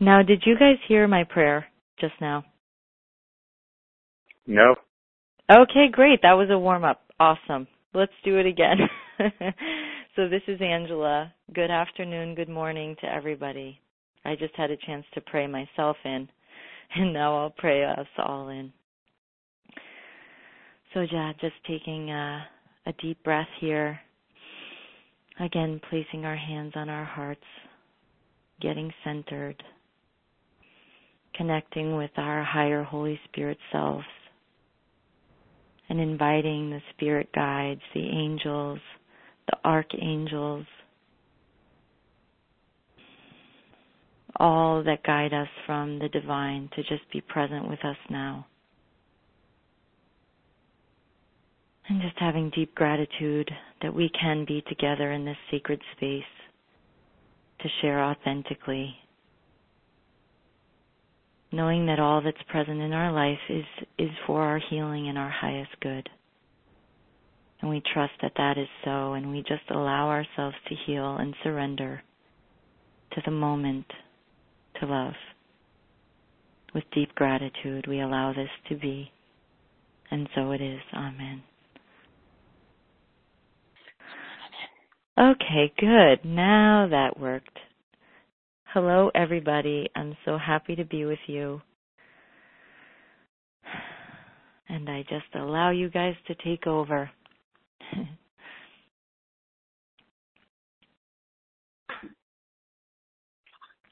now, did you guys hear my prayer just now? No. Okay, great. That was a warm up. Awesome. Let's do it again. so, this is Angela. Good afternoon, good morning to everybody. I just had a chance to pray myself in, and now I'll pray us all in. So, yeah, just taking a, a deep breath here. Again, placing our hands on our hearts, getting centered, connecting with our higher Holy Spirit selves, and inviting the Spirit guides, the angels, the archangels, all that guide us from the divine to just be present with us now. And just having deep gratitude that we can be together in this sacred space to share authentically. Knowing that all that's present in our life is, is for our healing and our highest good. And we trust that that is so, and we just allow ourselves to heal and surrender to the moment to love. With deep gratitude, we allow this to be. And so it is. Amen. Okay, good. Now that worked. Hello, everybody. I'm so happy to be with you. And I just allow you guys to take over.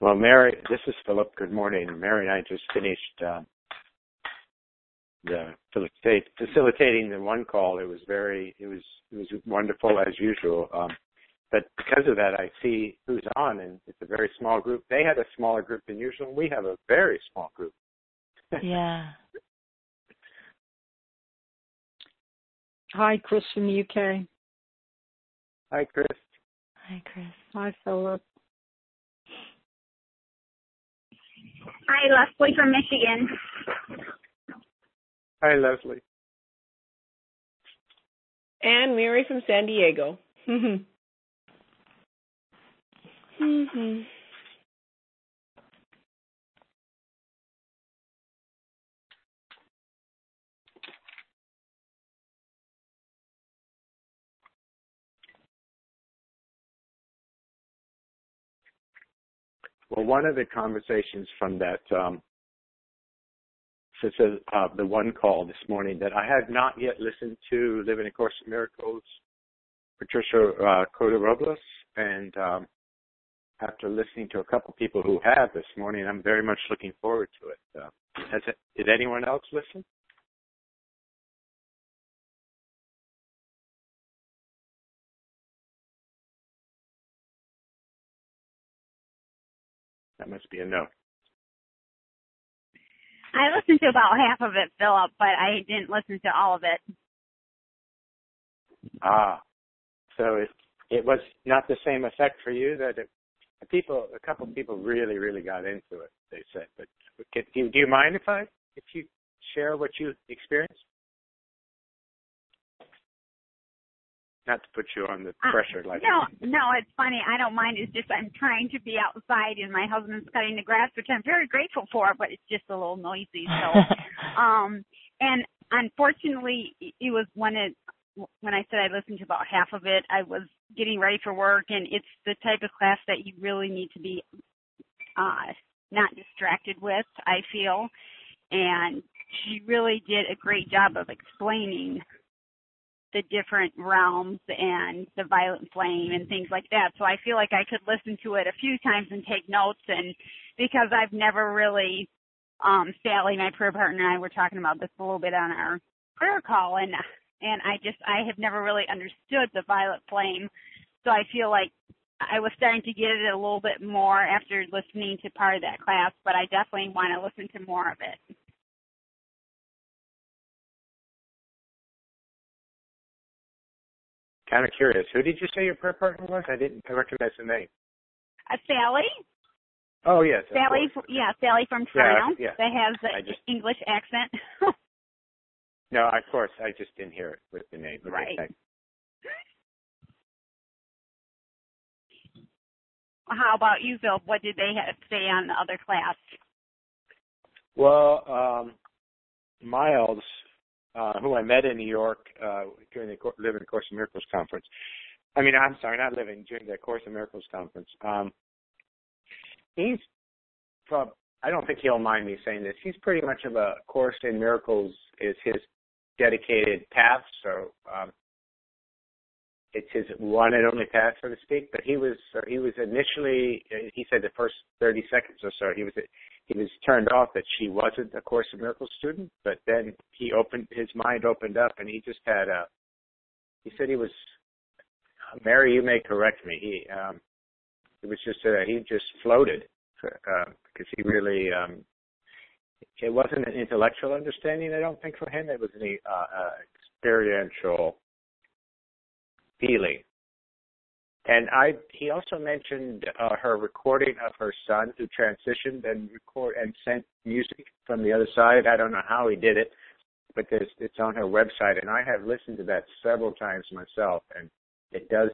well, Mary, this is Philip. Good morning. Mary and I just finished uh, the facilitating the one call. It was very, it was, it was wonderful as usual. Um, but because of that, I see who's on, and it's a very small group. They had a smaller group than usual. We have a very small group. yeah. Hi, Chris from the UK. Hi, Chris. Hi, Chris. Hi, Philip. Hi, Leslie from Michigan. Hi, Leslie. And Mary from San Diego. Mhm. Well, one of the conversations from that um, uh, the one call this morning that I had not yet listened to Living a Course in Miracles, Patricia uh, Cota Robles, and um, after listening to a couple people who have this morning, I'm very much looking forward to it. Uh, has it did anyone else listen? That must be a no. I listened to about half of it, Philip, but I didn't listen to all of it. Ah, so it it was not the same effect for you that it people, a couple of people really, really got into it. They said, but do you, do you mind if I, if you share what you experienced? Not to put you on the uh, pressure, uh, like no, no, it's funny. I don't mind. It's just I'm trying to be outside, and my husband's cutting the grass, which I'm very grateful for, but it's just a little noisy. So, um, and unfortunately, it was when it when I said I listened to about half of it, I was getting ready for work, and it's the type of class that you really need to be uh, not distracted with. I feel, and she really did a great job of explaining the different realms and the violet flame and things like that. So I feel like I could listen to it a few times and take notes and because I've never really um Sally, my prayer partner and I were talking about this a little bit on our prayer call and and I just I have never really understood the violet flame. So I feel like I was starting to get it a little bit more after listening to part of that class, but I definitely want to listen to more of it. Kind of curious. Who did you say your prayer partner was? I didn't recognize the name. Uh, Sally. Oh yes. Sally. Yeah, Sally from Toronto. Yeah, yeah. That has English accent. No, of course, I just didn't hear it with the name. Right. how about you, Phil? What did they have say on the other class? Well, um, Miles, uh, who I met in New York uh, during the Living Course in Miracles conference. I mean, I'm sorry, not living during the Course in Miracles conference. Um, he's from. I don't think he'll mind me saying this. He's pretty much of a Course in Miracles is his dedicated path. So um, it's his one and only path, so to speak. But he was he was initially he said the first 30 seconds or so he was he was turned off that she wasn't a Course in Miracles student. But then he opened his mind opened up and he just had a he said he was Mary. You may correct me. He um, it was just uh, he just floated uh, because he really um, it wasn't an intellectual understanding. I don't think for him it was an uh, uh, experiential feeling. And I, he also mentioned uh, her recording of her son who transitioned and record and sent music from the other side. I don't know how he did it, but there's, it's on her website, and I have listened to that several times myself, and it does.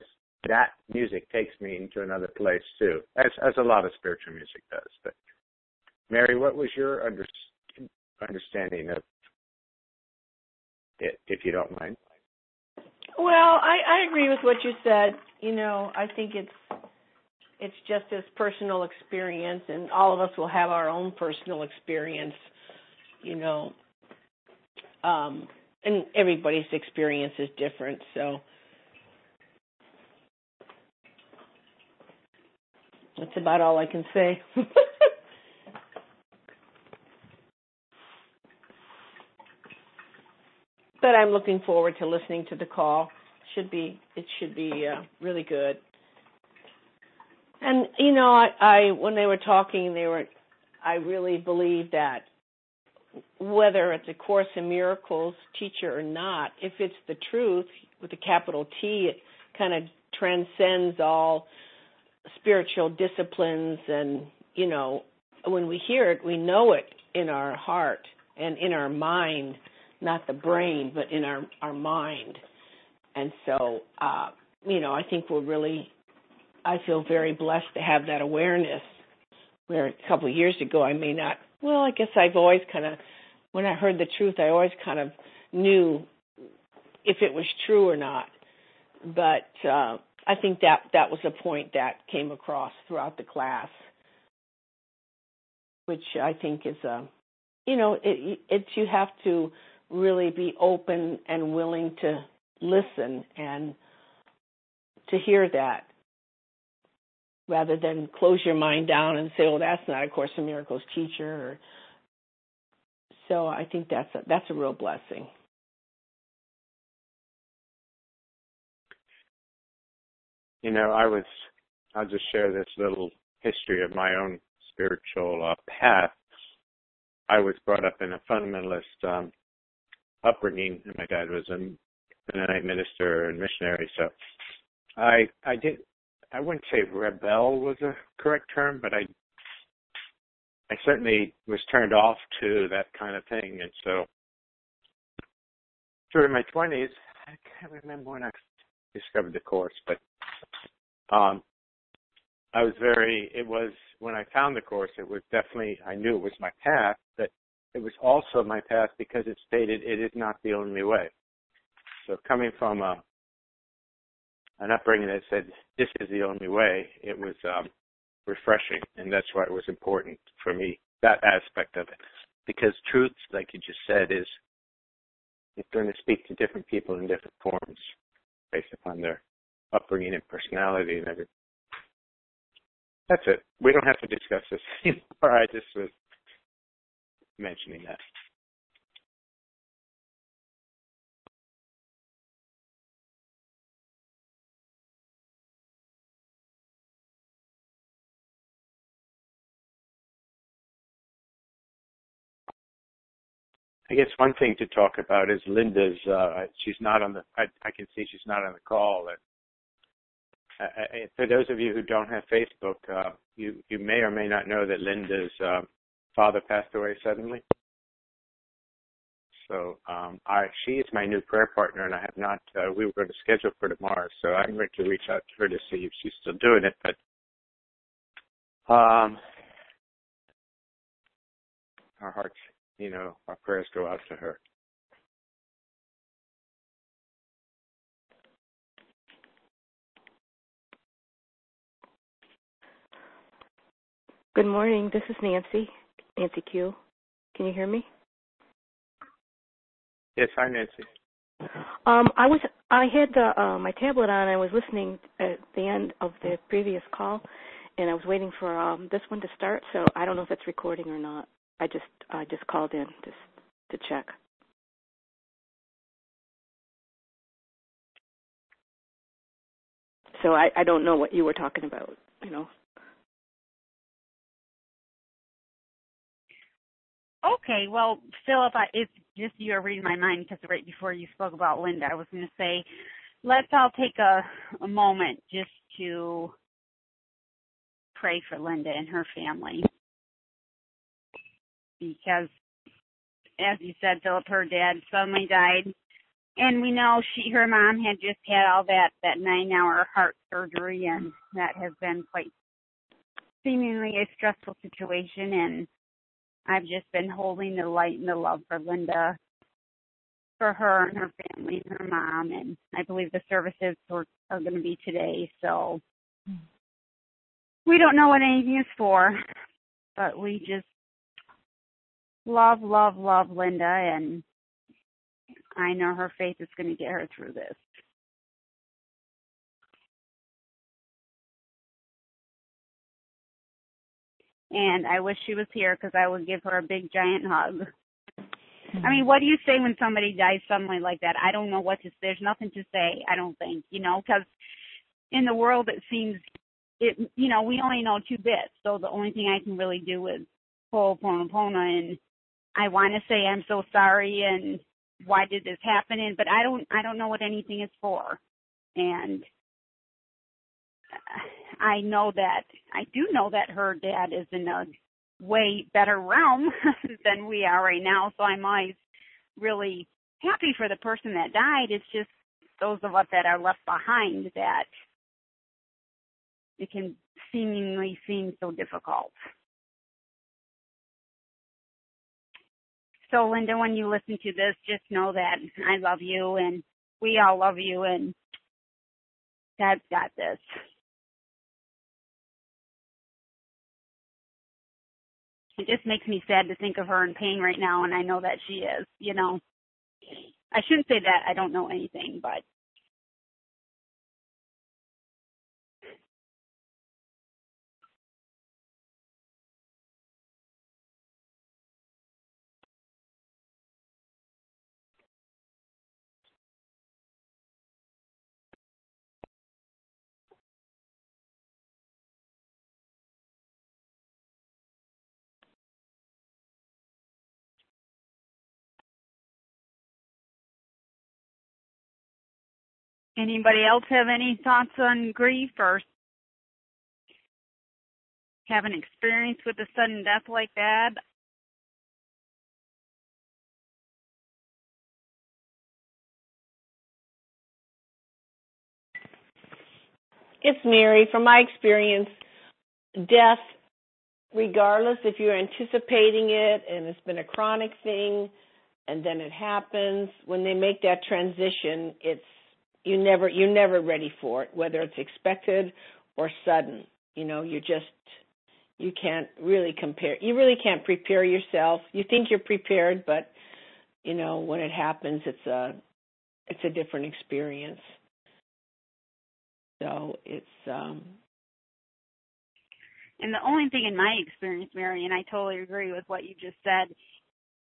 That music takes me into another place too, as as a lot of spiritual music does. But Mary, what was your under, understanding of it, if you don't mind? Well, I, I agree with what you said. You know, I think it's it's just as personal experience, and all of us will have our own personal experience. You know, um, and everybody's experience is different. So that's about all I can say. but I'm looking forward to listening to the call. Should be it should be uh, really good. And you know, I, I when they were talking, they were I really believe that whether it's a Course in Miracles teacher or not, if it's the truth with a capital T, it kind of transcends all spiritual disciplines and you know when we hear it we know it in our heart and in our mind not the brain, but in our our mind. And so, uh, you know, I think we're really, I feel very blessed to have that awareness. Where a couple of years ago, I may not. Well, I guess I've always kind of, when I heard the truth, I always kind of knew if it was true or not. But uh, I think that that was a point that came across throughout the class, which I think is a, you know, it, it's you have to really be open and willing to listen and to hear that rather than close your mind down and say, "Well, that's not a Course in Miracles teacher." Or, so I think that's a, that's a real blessing. You know, I was. I'll just share this little history of my own spiritual uh, path. I was brought up in a fundamentalist um, upbringing, and my dad was a Mennonite minister and missionary. So I I did I wouldn't say rebel was a correct term, but I I certainly was turned off to that kind of thing, and so during my twenties, I can't remember when I discovered the course, but um, I was very. It was when I found the course. It was definitely I knew it was my path, it was also my path because it stated it is not the only way. So coming from a an upbringing that said this is the only way, it was um, refreshing, and that's why it was important for me that aspect of it. Because truth, like you just said, is it's going to speak to different people in different forms based upon their upbringing and personality and everything. That's it. We don't have to discuss this anymore. I just was mentioning that. I guess one thing to talk about is Linda's. Uh, she's not on the. I, I can see she's not on the call. And uh, for those of you who don't have Facebook, uh, you you may or may not know that Linda's uh, father passed away suddenly. So um, I, she is my new prayer partner, and I have not. Uh, we were going to schedule for tomorrow, so I'm going to reach out to her to see if she's still doing it. But Um, our hearts, you know, our prayers go out to her. Good morning. This is Nancy, Nancy Q. Can you hear me? Yes, hi Nancy. Um, I was I had the uh, my tablet on. I was listening at the end of the previous call, and I was waiting for um, this one to start. So I don't know if it's recording or not. I just I just called in just to check. So I I don't know what you were talking about. You know. Okay, well, Philip, I, it's just you are reading my mind because right before you spoke about Linda, I was going to say, let's all take a, a moment just to pray for Linda and her family. Because, as you said, Philip, her dad suddenly died. And we know she, her mom had just had all that, that nine hour heart surgery and that has been quite seemingly a stressful situation and I've just been holding the light and the love for Linda, for her and her family and her mom, and I believe the services are, are going to be today. So hmm. we don't know what anything is for, but we just love, love, love Linda, and I know her faith is going to get her through this. And I wish she was here because I would give her a big giant hug. I hmm. mean, what do you say when somebody dies suddenly like that? I don't know what to say. There's nothing to say. I don't think, you know, because in the world it seems it, you know, we only know two bits. So the only thing I can really do is Ho'oponopono, and I want to say I'm so sorry and why did this happen? And but I don't, I don't know what anything is for, and I know that I do know that her dad is in a way better realm than we are right now. So I'm always really happy for the person that died. It's just those of us that are left behind that it can seemingly seem so difficult. So Linda, when you listen to this, just know that I love you and we all love you and God's got this. It just makes me sad to think of her in pain right now and I know that she is, you know. I shouldn't say that I don't know anything, but Anybody else have any thoughts on grief or have an experience with a sudden death like that? It's Mary. From my experience, death, regardless if you're anticipating it and it's been a chronic thing and then it happens, when they make that transition, it's you never you're never ready for it, whether it's expected or sudden. You know, you just you can't really compare. You really can't prepare yourself. You think you're prepared, but you know when it happens, it's a it's a different experience. So it's um and the only thing in my experience, Mary, and I totally agree with what you just said,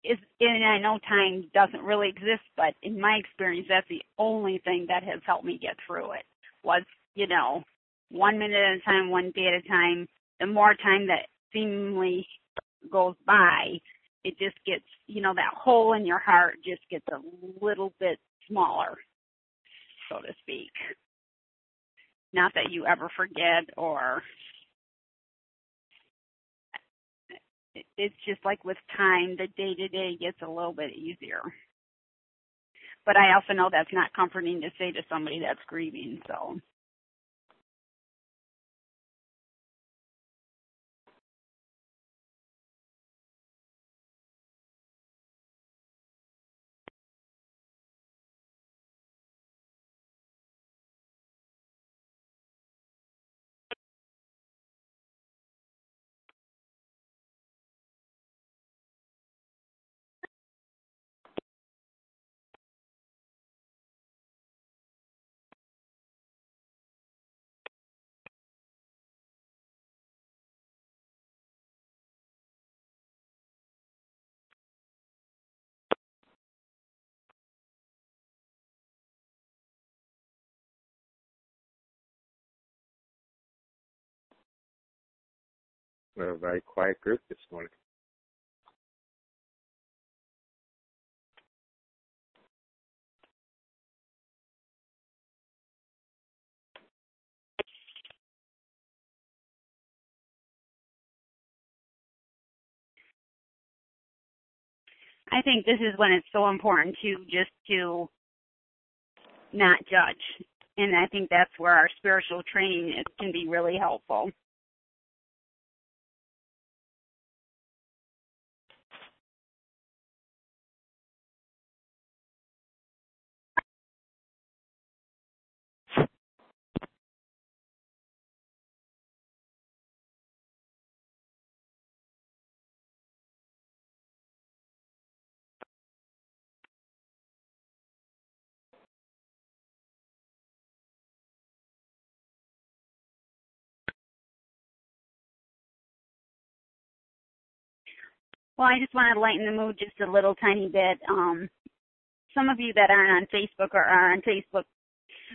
is and I know time doesn't really exist, but in my experience, that's the only thing that has helped me get through it. Was you know, one minute at a time, one day at a time. The more time that seemingly goes by, it just gets you know that hole in your heart just gets a little bit smaller, so to speak. Not that you ever forget or it's just like with time, the day to day gets a little bit easier. But I also know that's not comforting to say to somebody that's grieving, so. We're a very quiet group this morning. I think this is when it's so important to just to not judge. And I think that's where our spiritual training can be really helpful. Well, I just want to lighten the mood just a little tiny bit. Um, some of you that aren't on Facebook or are on Facebook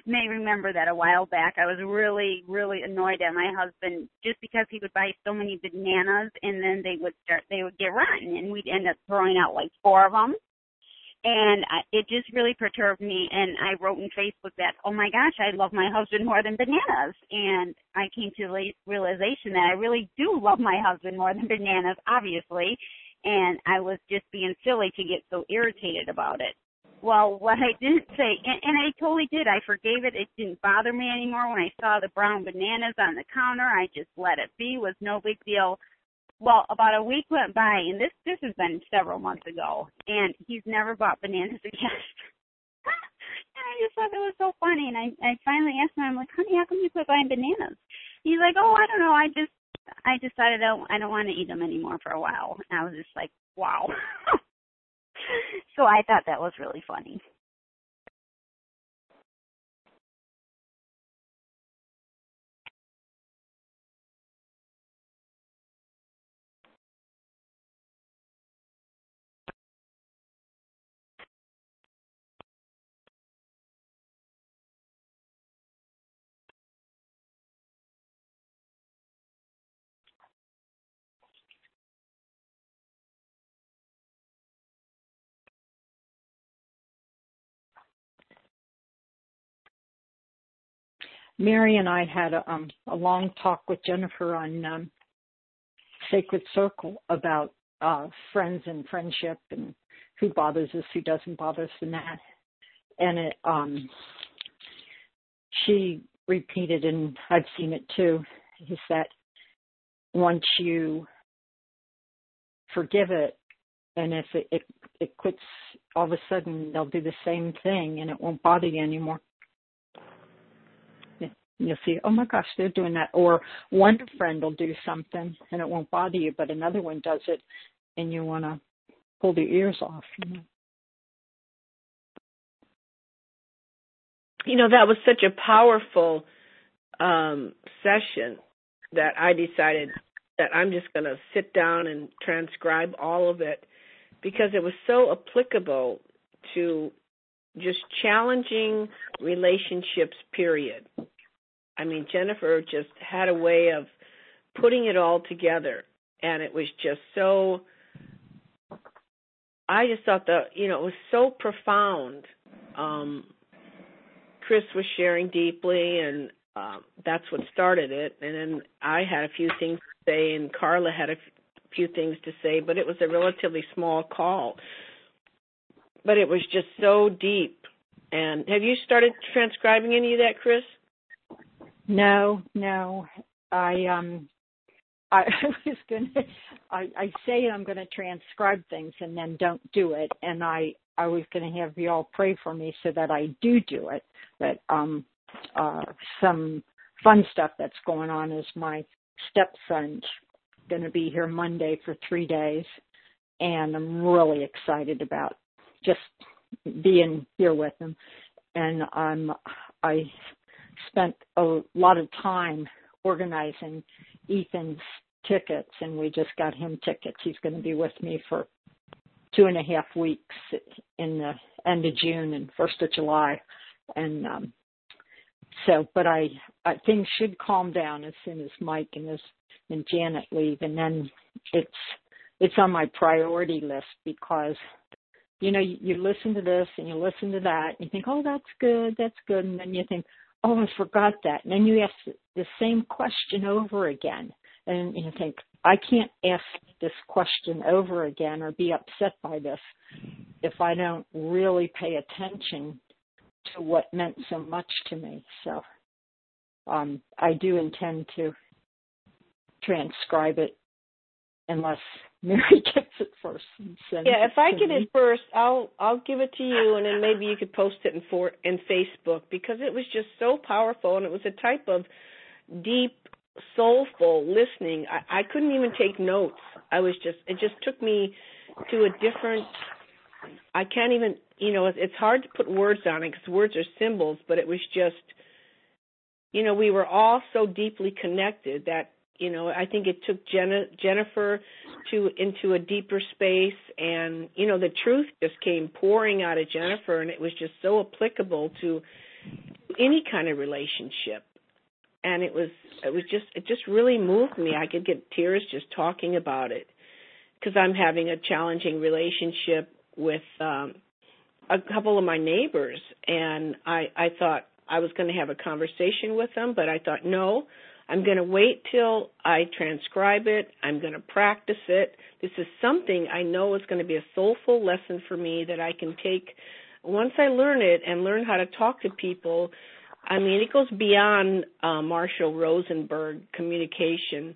may remember that a while back I was really, really annoyed at my husband just because he would buy so many bananas and then they would start, they would get rotten and we'd end up throwing out like four of them. And I, it just really perturbed me. And I wrote in Facebook that, oh my gosh, I love my husband more than bananas. And I came to the realization that I really do love my husband more than bananas, obviously and I was just being silly to get so irritated about it. Well, what I didn't say, and, and I totally did, I forgave it. It didn't bother me anymore. When I saw the brown bananas on the counter, I just let it be. Was no big deal. Well, about a week went by, and this this has been several months ago, and he's never bought bananas again. and I just thought it was so funny, and I I finally asked him, I'm like, honey, how come you quit buying bananas? He's like, oh, I don't know, I just I decided I don't, I don't want to eat them anymore for a while. And I was just like, wow. so I thought that was really funny. Mary and I had a, um, a long talk with Jennifer on um, Sacred Circle about uh, friends and friendship and who bothers us, who doesn't bother us, and that. And it, um, she repeated, and I've seen it too, is that once you forgive it, and if it, it it quits, all of a sudden they'll do the same thing, and it won't bother you anymore you'll see, oh my gosh, they're doing that. Or one friend will do something and it won't bother you, but another one does it and you want to pull their ears off. You know? you know, that was such a powerful um, session that I decided that I'm just going to sit down and transcribe all of it because it was so applicable to just challenging relationships, period. I mean, Jennifer just had a way of putting it all together, and it was just so. I just thought that you know it was so profound. Um, Chris was sharing deeply, and um, that's what started it. And then I had a few things to say, and Carla had a few things to say, but it was a relatively small call. But it was just so deep. And have you started transcribing any of that, Chris? No, no. I um I was gonna I, I say I'm gonna transcribe things and then don't do it and I I was gonna have you all pray for me so that I do do it. But um uh some fun stuff that's going on is my stepson's gonna be here Monday for three days and I'm really excited about just being here with him. And I'm I spent a lot of time organizing Ethan's tickets, and we just got him tickets. He's going to be with me for two and a half weeks in the end of June and first of July, and um, so, but I, I things should calm down as soon as Mike and this and Janet leave, and then it's it's on my priority list because you know you, you listen to this and you listen to that and you think oh that's good that's good. And then you think oh I forgot that and then you ask the same question over again and you think I can't ask this question over again or be upset by this if I don't really pay attention to what meant so much to me. So um, I do intend to transcribe it unless Mary gets it first. yeah, if I get me. it first, I'll I'll give it to you, and then maybe you could post it in for in Facebook because it was just so powerful, and it was a type of deep, soulful listening. I, I couldn't even take notes. I was just it just took me to a different. I can't even you know it's hard to put words on it because words are symbols, but it was just you know we were all so deeply connected that you know i think it took Jenna, jennifer to into a deeper space and you know the truth just came pouring out of jennifer and it was just so applicable to any kind of relationship. And it was it was just it just really moved me. I could get tears just talking about it because i'm having a challenging relationship with um a couple of my neighbors and i i thought i was going to have a conversation with them but i thought no I'm going to wait till I transcribe it. I'm going to practice it. This is something I know is going to be a soulful lesson for me that I can take once I learn it and learn how to talk to people. I mean, it goes beyond uh, Marshall Rosenberg communication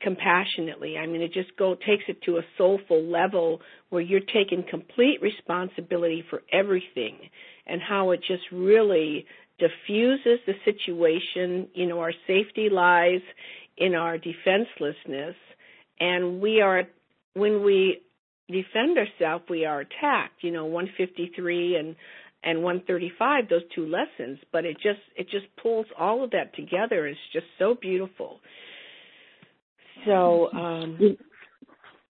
compassionately. I mean, it just go takes it to a soulful level where you're taking complete responsibility for everything and how it just really diffuses the situation. You know, our safety lies in our defenselessness, and we are when we defend ourselves, we are attacked. You know, 153 and and 135, those two lessons. But it just it just pulls all of that together. It's just so beautiful. So. um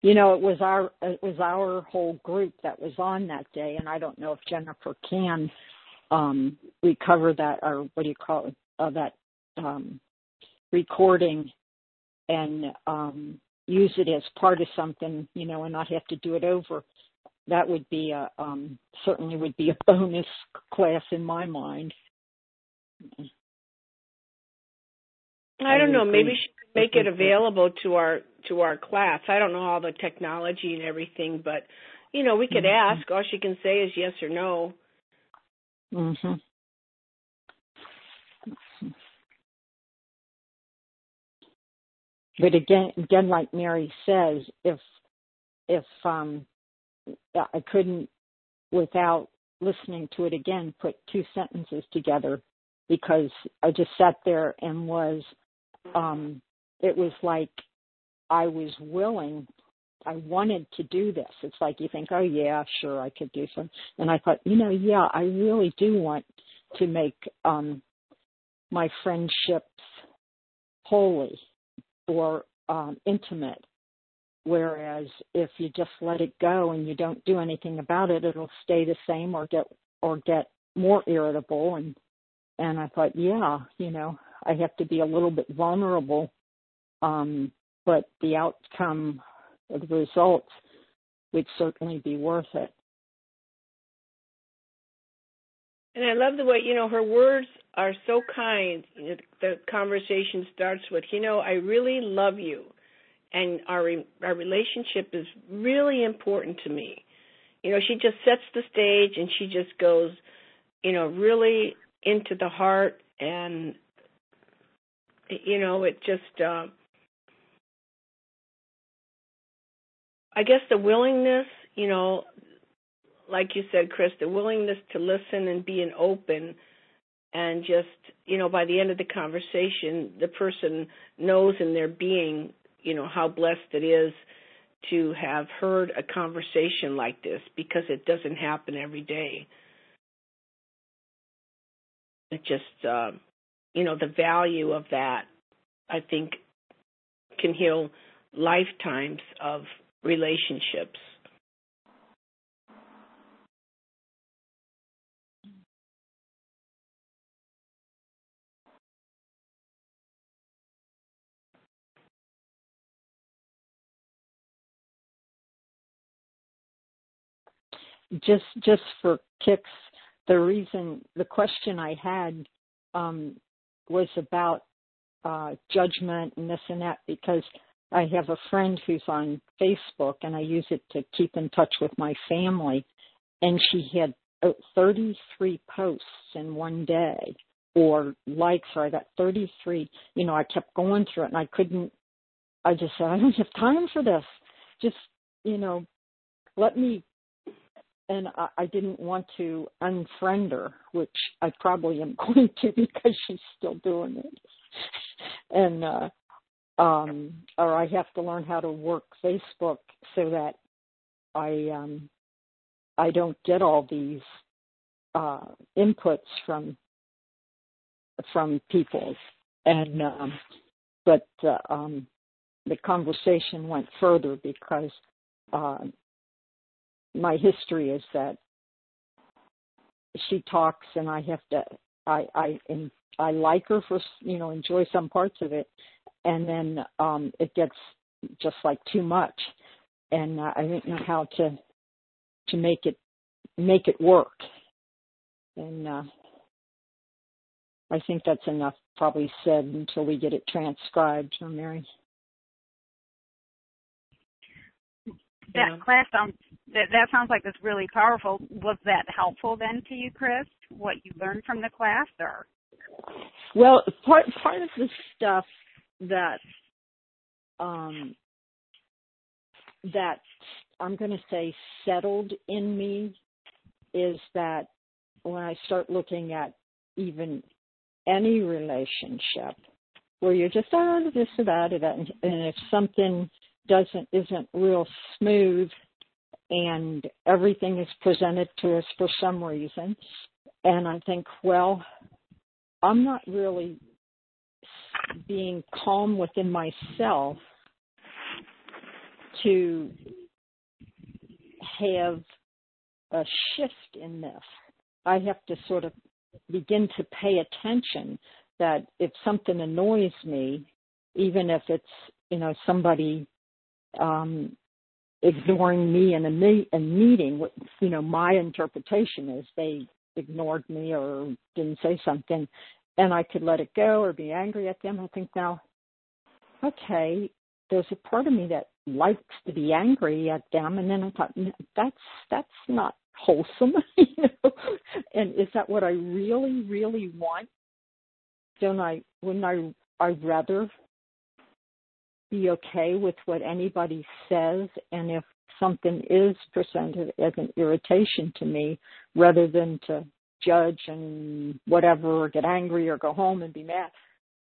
you know it was our it was our whole group that was on that day and i don't know if jennifer can um, recover that or what do you call it uh, that um, recording and um, use it as part of something, you know, and not have to do it over. That would be a um, certainly would be a bonus class in my mind. I don't know. Maybe she could make it available to our to our class. I don't know all the technology and everything, but you know, we could mm-hmm. ask. All she can say is yes or no. Mhm. But again, again, like Mary says, if if um, I couldn't, without listening to it again, put two sentences together because I just sat there and was, um, it was like I was willing I wanted to do this. It's like you think, oh yeah, sure, I could do some. And I thought, you know, yeah, I really do want to make um my friendships holy or um intimate. Whereas if you just let it go and you don't do anything about it, it'll stay the same or get or get more irritable and and I thought, yeah, you know, I have to be a little bit vulnerable um but the outcome the results would certainly be worth it. And I love the way, you know, her words are so kind. The conversation starts with, you know, I really love you. And our our relationship is really important to me. You know, she just sets the stage and she just goes, you know, really into the heart and you know, it just uh I guess the willingness, you know, like you said, Chris, the willingness to listen and be an open and just, you know, by the end of the conversation, the person knows in their being, you know, how blessed it is to have heard a conversation like this because it doesn't happen every day. It just, uh, you know, the value of that, I think, can heal lifetimes of relationships. Just just for kicks, the reason the question I had um, was about uh, judgment and this and that because I have a friend who's on Facebook and I use it to keep in touch with my family, and she had uh, 33 posts in one day or likes or I got 33 you know I kept going through it and I couldn't I just said I don't have time for this just you know let me and I, I didn't want to unfriend her, which I probably am going to because she's still doing it. and uh um or I have to learn how to work Facebook so that I um I don't get all these uh inputs from from people. And um but uh, um the conversation went further because uh my history is that she talks and I have to I I I like her for you know enjoy some parts of it and then um it gets just like too much and uh, I don't know how to to make it make it work and uh I think that's enough probably said until we get it transcribed, huh, Mary? That yeah. class sounds that that sounds like it's really powerful. Was that helpful then to you, Chris? What you learned from the class, or? Well, part part of the stuff that um, that I'm going to say settled in me is that when I start looking at even any relationship where you're just oh this that or that, and if something doesn't isn't real smooth and everything is presented to us for some reason. And I think, well, I'm not really being calm within myself to have a shift in this. I have to sort of begin to pay attention that if something annoys me, even if it's, you know, somebody um, ignoring me in a, me- a meeting. You know, my interpretation is they ignored me or didn't say something, and I could let it go or be angry at them. I think now, okay, there's a part of me that likes to be angry at them, and then I thought that's that's not wholesome, you know. And is that what I really, really want? Don't I? Wouldn't I? I'd rather be okay with what anybody says and if something is presented as an irritation to me rather than to judge and whatever or get angry or go home and be mad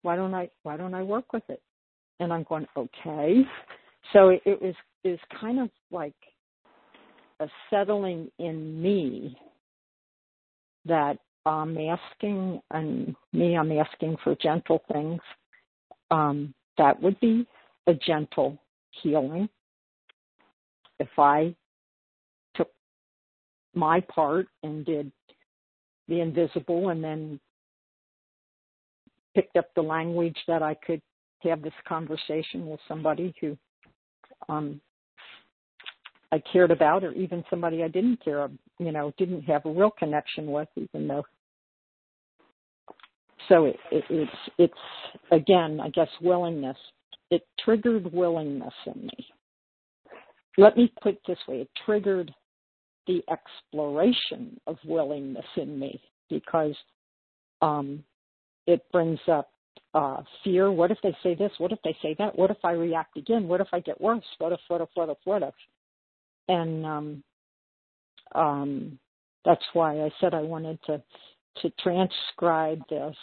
why don't i why don't i work with it? And i'm going okay. So it, it was is kind of like a settling in me that i'm asking and me i'm asking for gentle things. Um that would be a gentle healing. If I took my part and did the invisible and then picked up the language that I could have this conversation with somebody who um, I cared about, or even somebody I didn't care, you know, didn't have a real connection with, even though. So it, it, it's it's again, I guess, willingness it triggered willingness in me. Let me put it this way it triggered the exploration of willingness in me because um, it brings up uh, fear. What if they say this? What if they say that? What if I react again? What if I get worse? What if, what if, what if, what if? And um, um, that's why I said I wanted to to transcribe this,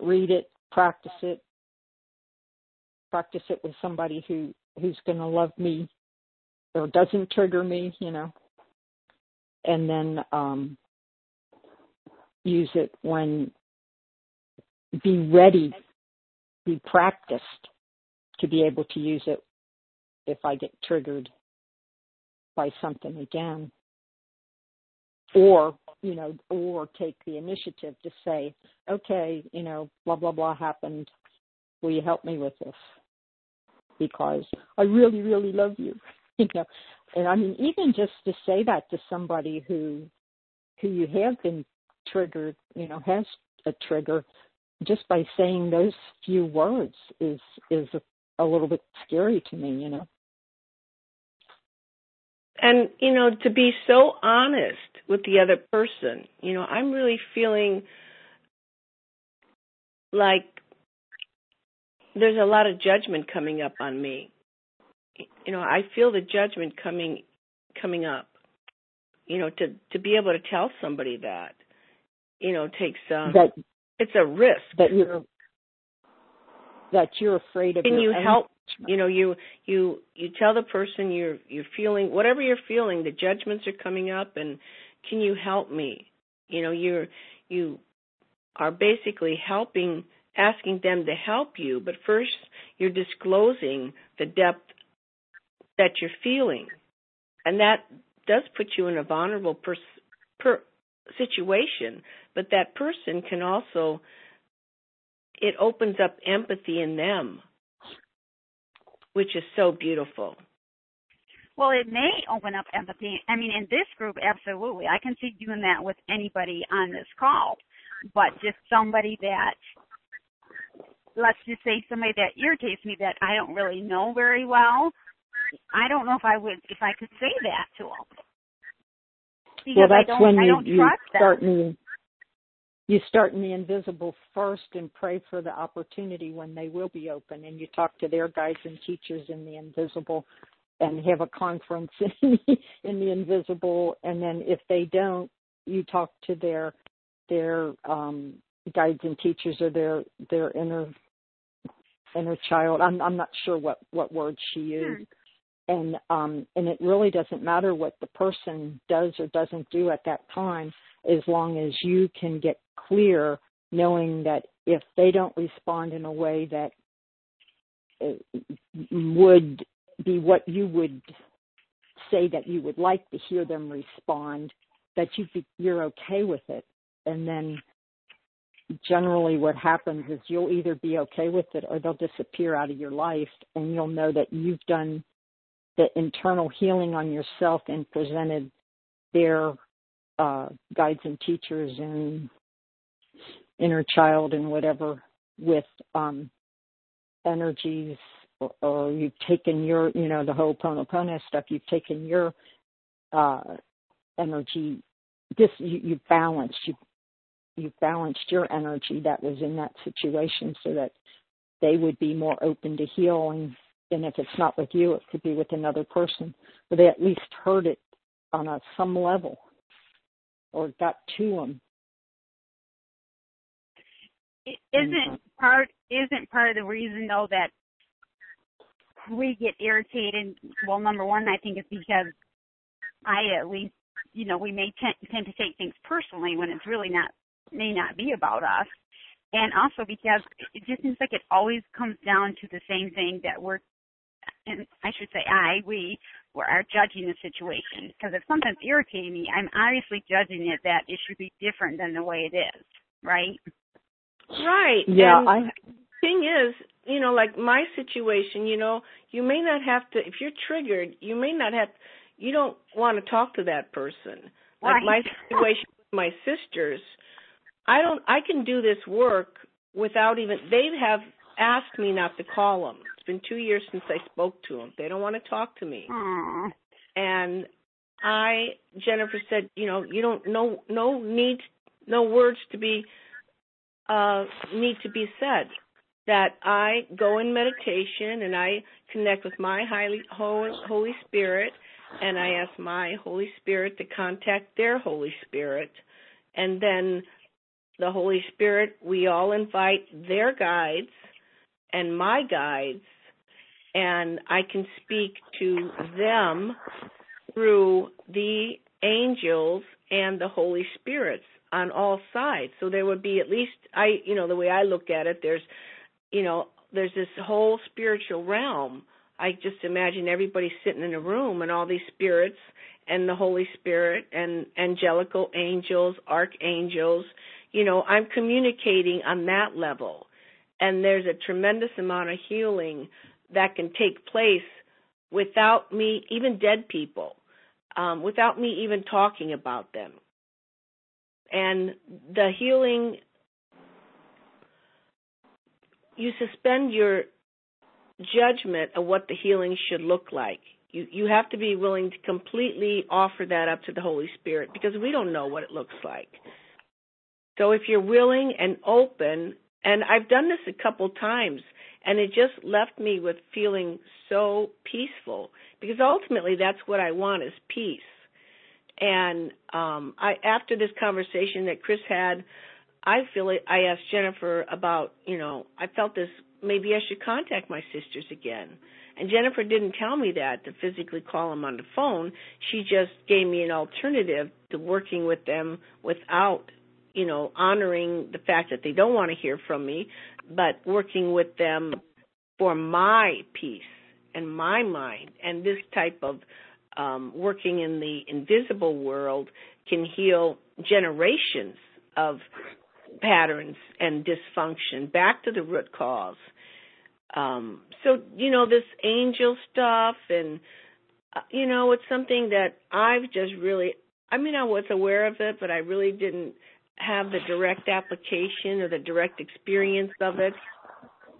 read it, practice it, practice it with somebody who who's going to love me or doesn't trigger me, you know, and then um, use it when be ready, be practiced to be able to use it if I get triggered by something again. Or, you know, or take the initiative to say, okay, you know, blah, blah, blah happened. Will you help me with this? because I really, really love you. You know, and I mean, even just to say that to somebody who who you have been triggered, you know, has a trigger, just by saying those few words is is a, a little bit scary to me, you know. And you know, to be so honest with the other person, you know, I'm really feeling like there's a lot of judgment coming up on me. You know, I feel the judgment coming coming up. You know, to to be able to tell somebody that, you know, takes um that it's a risk that you're that you're afraid of. Can you own- help? You know, you you you tell the person you're you're feeling whatever you're feeling. The judgments are coming up, and can you help me? You know, you're you are basically helping, asking them to help you, but first you're disclosing the depth that you're feeling, and that does put you in a vulnerable pers- per- situation. But that person can also it opens up empathy in them, which is so beautiful. Well, it may open up empathy. I mean, in this group, absolutely. I can see doing that with anybody on this call. But just somebody that, let's just say somebody that irritates me that I don't really know very well, I don't know if I would, if I could say that to them. Because well, that's I don't, when I you, don't you trust start in the you start in the invisible first and pray for the opportunity when they will be open, and you talk to their guides and teachers in the invisible, and have a conference in the, in the invisible, and then if they don't, you talk to their their um, guides and teachers or their their inner inner child. I'm I'm not sure what what word she used. And um and it really doesn't matter what the person does or doesn't do at that time as long as you can get clear knowing that if they don't respond in a way that uh, would be what you would say that you would like to hear them respond that you you're okay with it. And then generally what happens is you'll either be okay with it or they'll disappear out of your life and you'll know that you've done the internal healing on yourself and presented their uh, guides and teachers and inner child and whatever with um, energies or, or you've taken your you know the whole ho'oponopono stuff you've taken your uh, energy this you, you balanced you you balanced your energy that was in that situation so that they would be more open to healing and if it's not with you it could be with another person. But they at least heard it on a some level or got to them It isn't part isn't part of the reason though that we get irritated. Well, number one, I think it's because I at least you know we may tend, tend to take things personally when it's really not may not be about us, and also because it just seems like it always comes down to the same thing that we're and I should say I we we are judging the situation because if something's irritating me, I'm obviously judging it that it should be different than the way it is, right? Right. yeah and i thing is, you know, like my situation, you know, you may not have to if you're triggered, you may not have you don't want to talk to that person. Like my situation with my sisters, I don't I can do this work without even they have asked me not to call them. It's been 2 years since I spoke to them. They don't want to talk to me. Aw. And I Jennifer said, you know, you don't no no need no words to be uh need to be said that I go in meditation and I connect with my highly holy, holy spirit and I ask my Holy Spirit to contact their Holy Spirit and then the Holy Spirit we all invite their guides and my guides and I can speak to them through the angels and the Holy Spirits on all sides. So there would be at least I you know the way I look at it there's you know there's this whole spiritual realm. I just imagine everybody sitting in a room and all these spirits and the Holy Spirit and angelical angels, archangels, you know, I'm communicating on that level. And there's a tremendous amount of healing that can take place without me, even dead people, um, without me even talking about them. And the healing, you suspend your judgment of what the healing should look like. You you have to be willing to completely offer that up to the Holy Spirit because we don't know what it looks like. So if you're willing and open, and I've done this a couple times, and it just left me with feeling so peaceful because ultimately that's what I want is peace. And um I after this conversation that Chris had, I feel it, I asked Jennifer about, you know, I felt this maybe I should contact my sisters again. And Jennifer didn't tell me that to physically call them on the phone. She just gave me an alternative to working with them without, you know, honoring the fact that they don't want to hear from me, but working with them for my peace and my mind. And this type of um, working in the invisible world can heal generations of patterns and dysfunction back to the root cause. Um, so, you know, this angel stuff and, uh, you know, it's something that I've just really, I mean, I was aware of it, but I really didn't have the direct application or the direct experience of it.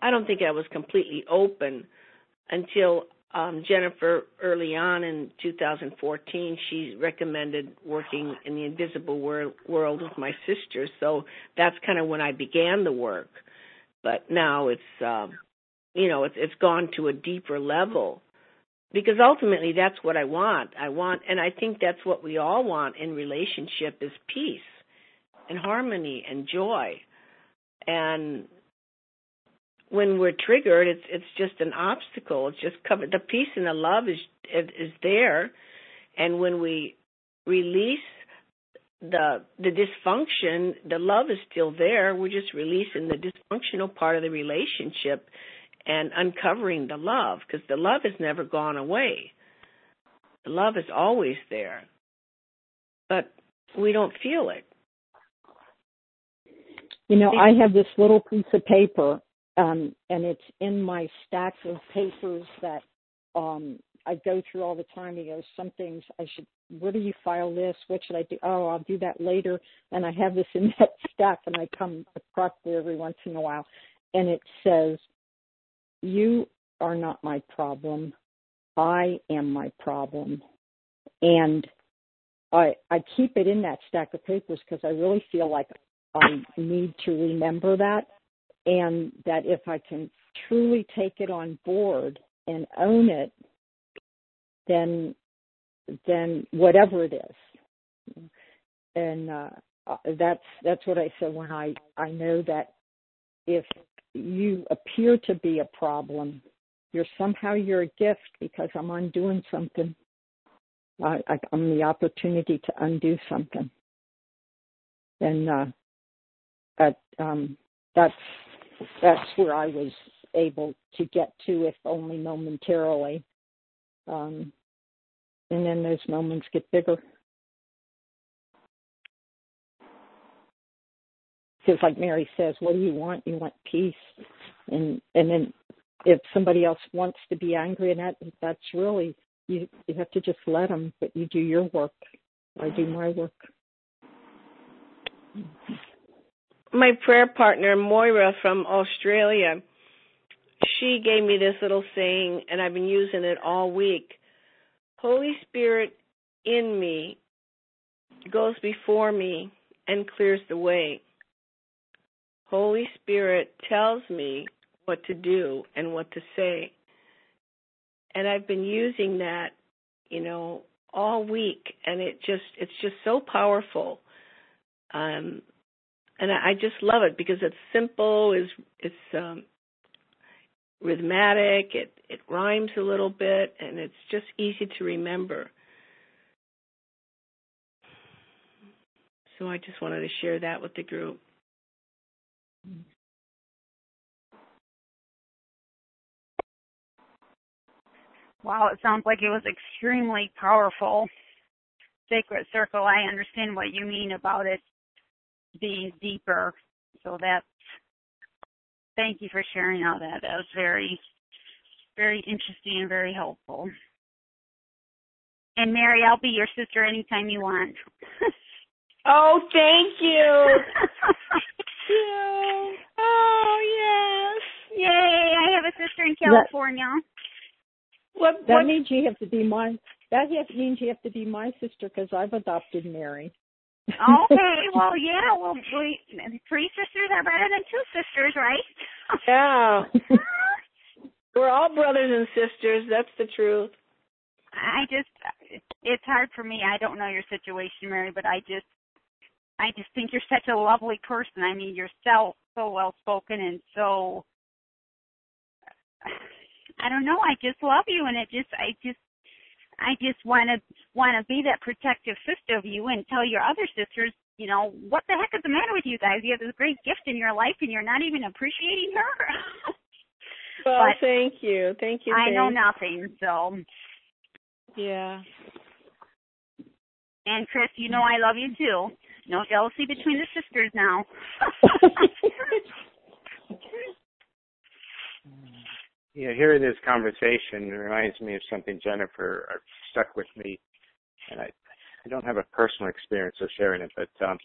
I don't think I was completely open until um, Jennifer early on in 2014, she recommended working in the invisible wor- world with my sister. So that's kind of when I began the work. But now it's, um, you know, it's, it's gone to a deeper level because ultimately that's what I want. I want, and I think that's what we all want in relationship is peace and harmony and joy. And when we're triggered, it's it's just an obstacle. It's just covered. The peace and the love is is there, and when we release the the dysfunction, the love is still there. We're just releasing the dysfunctional part of the relationship and uncovering the love because the love has never gone away. The love is always there, but we don't feel it. You know, I have this little piece of paper um, and it's in my stack of papers that um, I go through all the time. He goes, some things I should, where do you file this? What should I do? Oh, I'll do that later. And I have this in that stack and I come across it every once in a while. And it says, you are not my problem. I am my problem. And I, I keep it in that stack of papers because I really feel like I need to remember that and that if I can truly take it on board and own it, then then whatever it is, and uh, that's that's what I said when I I know that if you appear to be a problem, you're somehow you're a gift because I'm undoing something. I, I, I'm the opportunity to undo something, and uh, that um, that's that's where I was able to get to, if only momentarily. Um, and then those moments get bigger. Because, like Mary says, what do you want? You want peace, and and then if somebody else wants to be angry, and that that's really you you have to just let them. But you do your work. I do my work my prayer partner Moira from Australia, she gave me this little saying, and I've been using it all week. Holy Spirit in me goes before me and clears the way. Holy Spirit tells me what to do and what to say. And I've been using that, you know, all week and it just it's just so powerful. Um and I, just love it because it's simple, is it's um, rhythmic, it it rhymes a little bit, and it's just easy to remember. So I just wanted to share that with the group. Wow, it sounds like it was extremely powerful. Sacred Circle, I understand what you mean about it being deeper. So that's thank you for sharing all that. That was very very interesting and very helpful. And Mary, I'll be your sister anytime you want. oh, thank you. you. Oh yes. Yay! I have a sister in California. That, what, that means you have to be my. That means you have to be my sister because I've adopted Mary. Okay, well, yeah, well, we, three sisters are better than two sisters, right? yeah. We're all brothers and sisters. That's the truth. I just, it's hard for me. I don't know your situation, Mary, but I just, I just think you're such a lovely person. I mean, you're so so well spoken and so. I don't know. I just love you, and it just, I just, I just want to want to be that protective sister of you and tell your other sisters, you know, what the heck is the matter with you guys? You have this great gift in your life, and you're not even appreciating her. well, but thank you, thank you. I know nothing, so. Yeah. And Chris, you know I love you too. No jealousy between the sisters now. yeah, hearing this conversation reminds me of something Jennifer uh, stuck with me, and I I don't have a personal experience of sharing it, but um,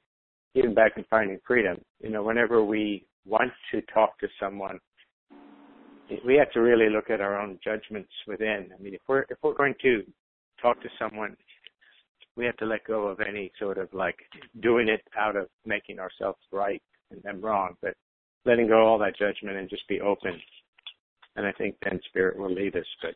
even back in finding freedom, you know, whenever we want to talk to someone, we have to really look at our own judgments within. I mean, if we're if we're going to talk to someone, we have to let go of any sort of like doing it out of making ourselves right and them wrong, but letting go of all that judgment and just be open. And I think then spirit will lead us. But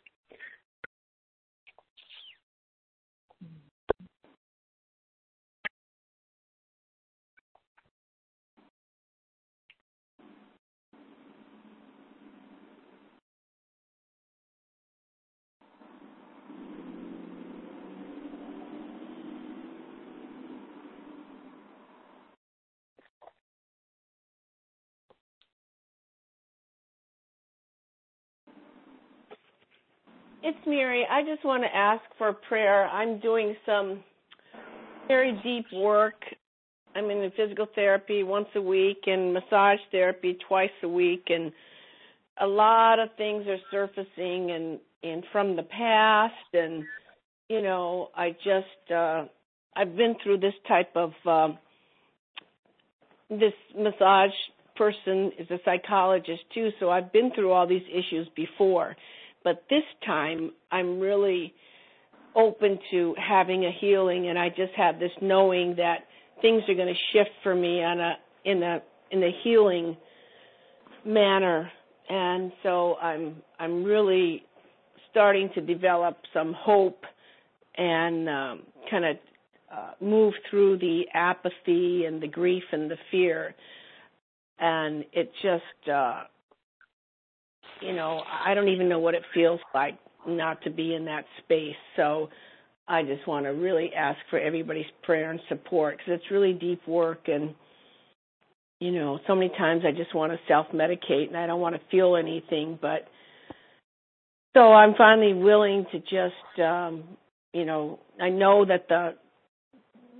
It's Mary. I just want to ask for prayer. I'm doing some very deep work. I'm in physical therapy once a week and massage therapy twice a week and a lot of things are surfacing and and from the past and you know, I just uh I've been through this type of um this massage person is a psychologist too, so I've been through all these issues before but this time I'm really open to having a healing and I just have this knowing that things are going to shift for me on a in a in a healing manner. And so I'm I'm really starting to develop some hope and um, kind of uh, move through the apathy and the grief and the fear. And it just uh you know, I don't even know what it feels like not to be in that space. So I just want to really ask for everybody's prayer and support because it's really deep work. And you know, so many times I just want to self-medicate and I don't want to feel anything, but so I'm finally willing to just um you know, I know that the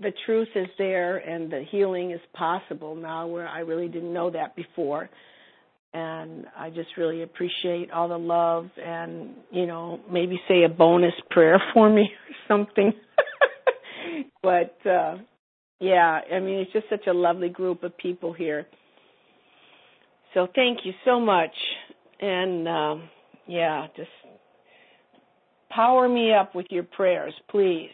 the truth is there and the healing is possible now where I really didn't know that before and I just really appreciate all the love and you know maybe say a bonus prayer for me or something. but uh yeah, I mean it's just such a lovely group of people here. So thank you so much and um yeah, just power me up with your prayers, please.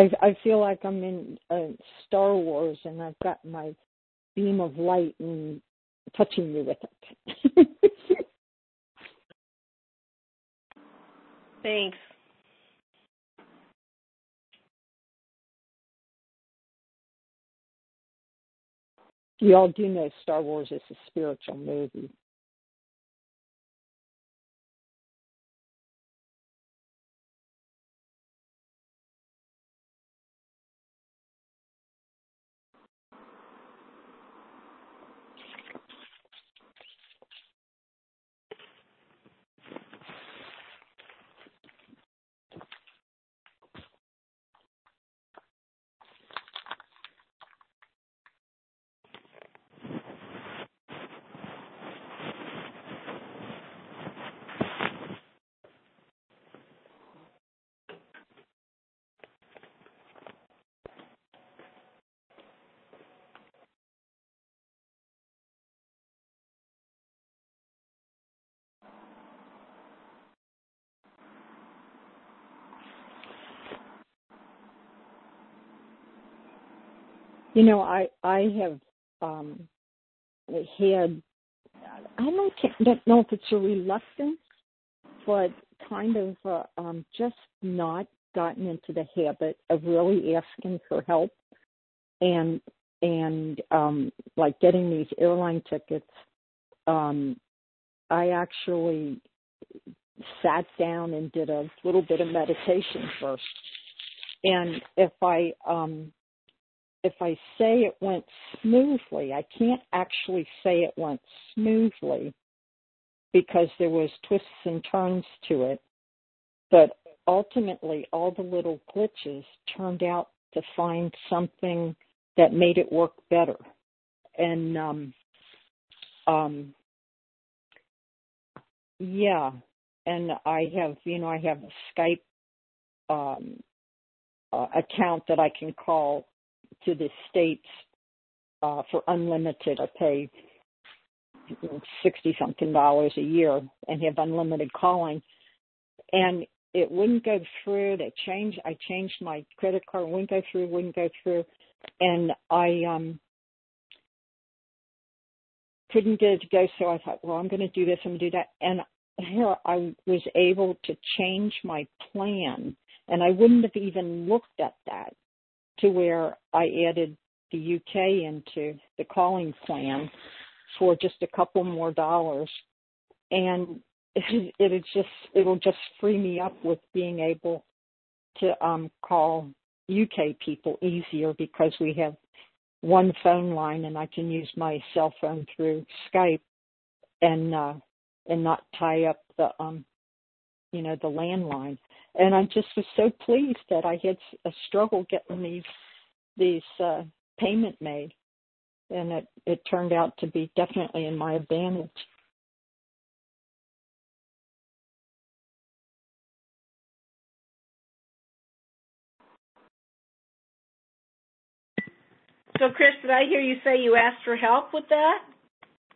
I I feel like I'm in uh, Star Wars and I've got my beam of light and touching you with it. Thanks. You all do know Star Wars is a spiritual movie. You know, I I have um had I don't don't know if it's a reluctance, but kind of uh, um just not gotten into the habit of really asking for help and and um like getting these airline tickets um I actually sat down and did a little bit of meditation first. And if I um if I say it went smoothly, I can't actually say it went smoothly because there was twists and turns to it. But ultimately all the little glitches turned out to find something that made it work better. And um um yeah, and I have, you know, I have a Skype um, uh, account that I can call to the states uh, for unlimited. I pay sixty something dollars a year and have unlimited calling, and it wouldn't go through. They changed. I changed my credit card. Wouldn't go through. Wouldn't go through, and I um couldn't get it to go. So I thought, well, I'm going to do this. I'm going to do that, and here I was able to change my plan and I wouldn't have even looked at that to where I added the UK into the calling plan for just a couple more dollars. And it, it just it'll just free me up with being able to um call UK people easier because we have one phone line and I can use my cell phone through Skype and uh and not tie up the um you know the landline and i just was so pleased that i had a struggle getting these these uh payment made. And it it turned out to be definitely in my advantage. So, Chris, did I hear you say you asked for help with that,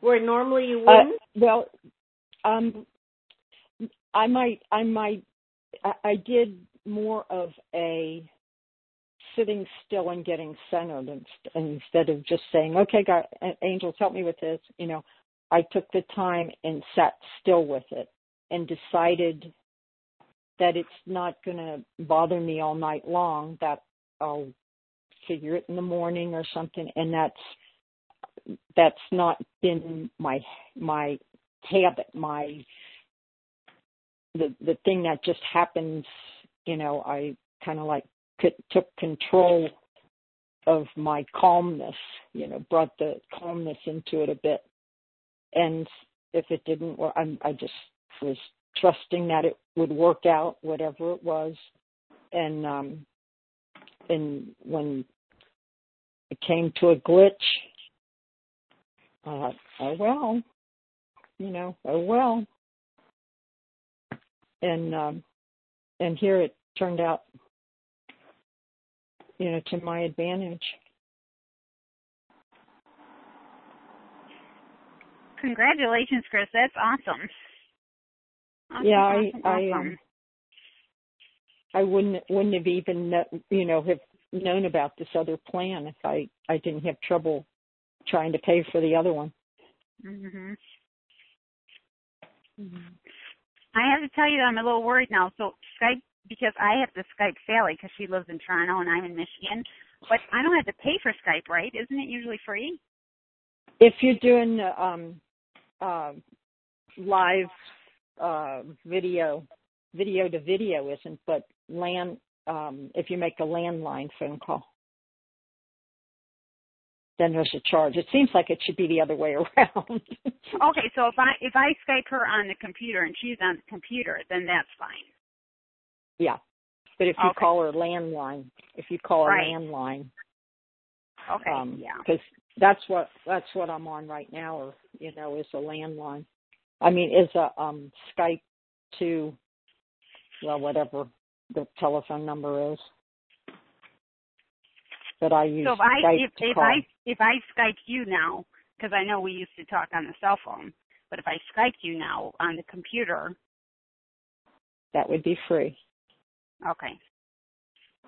where normally you uh, wouldn't? Uh, well, um, I might, I might, I, I did more of a sitting still and getting centered instead of just saying, okay, God, angels, help me with this. You know, I took the time and sat still with it and decided that it's not going to bother me all night long, that I'll figure it in the morning or something. And that's, that's not been my, my habit, my the the thing that just happens. You know, I kind of like took control of my calmness. You know, brought the calmness into it a bit. And if it didn't work, I, I just was trusting that it would work out, whatever it was. And um, and when it came to a glitch, thought, oh well, you know, oh well. And um and here it turned out, you know, to my advantage. Congratulations, Chris. That's awesome. awesome yeah, I awesome, I awesome. um I wouldn't wouldn't have even you know have known about this other plan if I I didn't have trouble trying to pay for the other one. Mhm. Mm-hmm. I have to tell you that I'm a little worried now. So Skype, because I have to Skype Sally because she lives in Toronto and I'm in Michigan, but I don't have to pay for Skype, right? Isn't it usually free? If you're doing um, uh, live uh, video, video to video isn't, but land um, if you make a landline phone call then there's a charge. It seems like it should be the other way around. okay, so if I if I Skype her on the computer and she's on the computer, then that's fine. Yeah, but if you okay. call her landline, if you call her right. landline, okay, um, yeah, because that's what that's what I'm on right now, or you know, is a landline. I mean, is a um Skype to well, whatever the telephone number is that I use. So if I Skype if, to if call. I if I Skype you now, because I know we used to talk on the cell phone, but if I Skype you now on the computer, that would be free. Okay,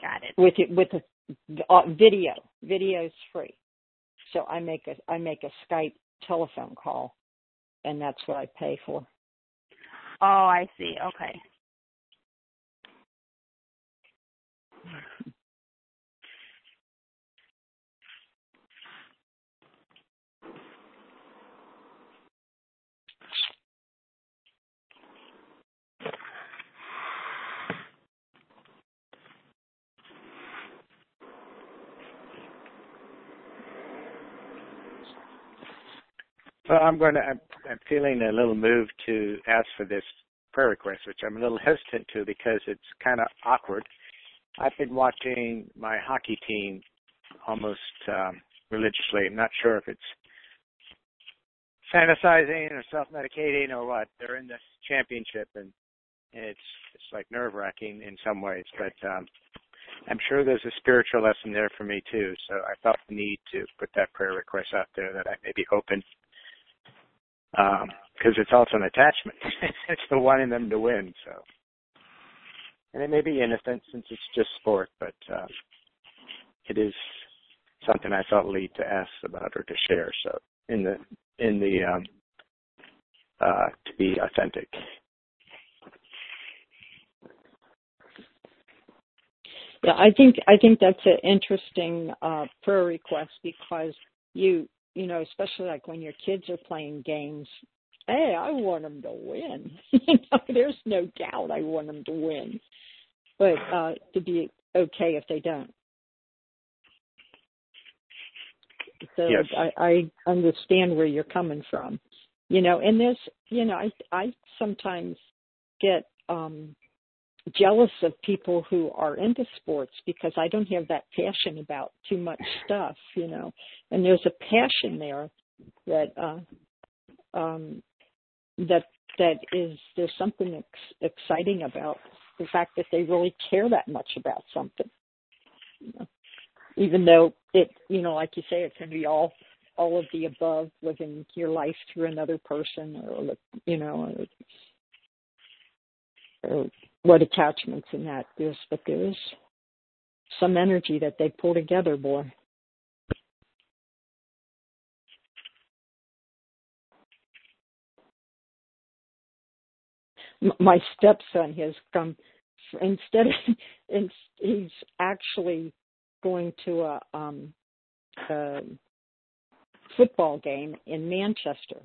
got it. With it with a uh, video. Video is free. So I make a I make a Skype telephone call, and that's what I pay for. Oh, I see. Okay. Well, I'm going to. I'm, I'm feeling a little moved to ask for this prayer request, which I'm a little hesitant to because it's kind of awkward. I've been watching my hockey team almost um, religiously. I'm not sure if it's fantasizing or self-medicating or what. They're in this championship, and, and it's it's like nerve-wracking in some ways. But um, I'm sure there's a spiritual lesson there for me too. So I felt the need to put that prayer request out there that I may be open because um, it's also an attachment. it's the wanting them to win. So, and it may be innocent since it's just sport, but uh, it is something I felt lead to ask about or to share. So, in the in the um, uh, to be authentic. Yeah, I think I think that's an interesting uh, prayer request because you you know, especially like when your kids are playing games. Hey, I want them to win. you know, there's no doubt I want them to win, but uh, to be okay if they don't. So yes. I, I understand where you're coming from, you know. And there's, you know, I I sometimes get um jealous of people who are into sports because I don't have that passion about too much stuff, you know. And there's a passion there that uh um that that is there's something ex- exciting about the fact that they really care that much about something. You know? Even though it, you know, like you say, it can be all all of the above, living your life through another person, or you know, or, or what attachments in that is, but there is some energy that they pull together, boy. my stepson has come instead of he's actually going to a um a football game in Manchester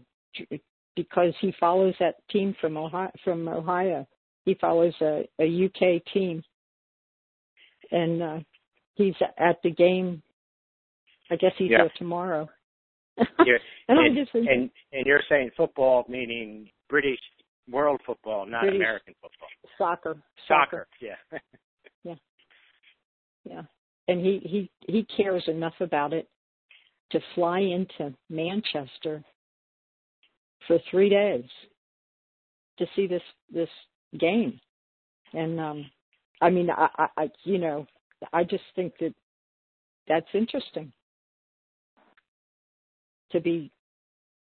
because he follows that team from Ohio from Ohio he follows a, a UK team, and uh, he's at the game. I guess he's yeah. there tomorrow. and, and, just, and, and you're saying football meaning British world football, not British American football. Soccer. Soccer. Yeah. yeah. Yeah. And he he he cares enough about it to fly into Manchester for three days to see this this game. And um I mean I, I, you know, I just think that that's interesting to be,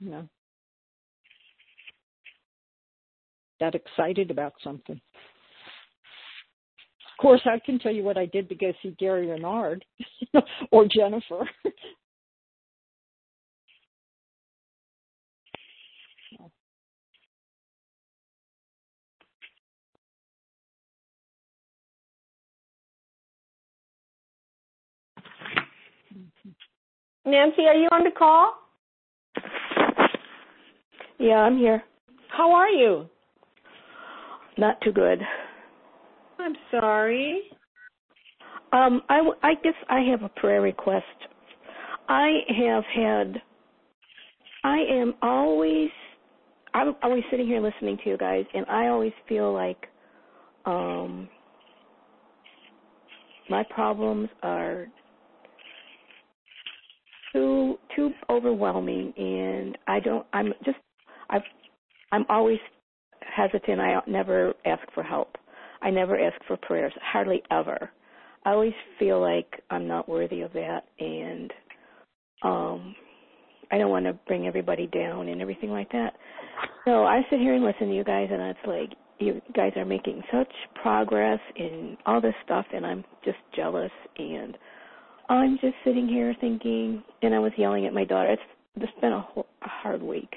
you know, that excited about something. Of course, I can tell you what I did to go see Gary Renard or Jennifer. Nancy, are you on the call? Yeah, I'm here. How are you? Not too good. I'm sorry. Um, I, I guess I have a prayer request. I have had, I am always, I'm always sitting here listening to you guys, and I always feel like um, my problems are too too overwhelming and I don't I'm just I I'm always hesitant. I never ask for help. I never ask for prayers, hardly ever. I always feel like I'm not worthy of that and um I don't want to bring everybody down and everything like that. So I sit here and listen to you guys and it's like you guys are making such progress in all this stuff and I'm just jealous and I'm just sitting here thinking, and I was yelling at my daughter. It's it's been a, whole, a hard week,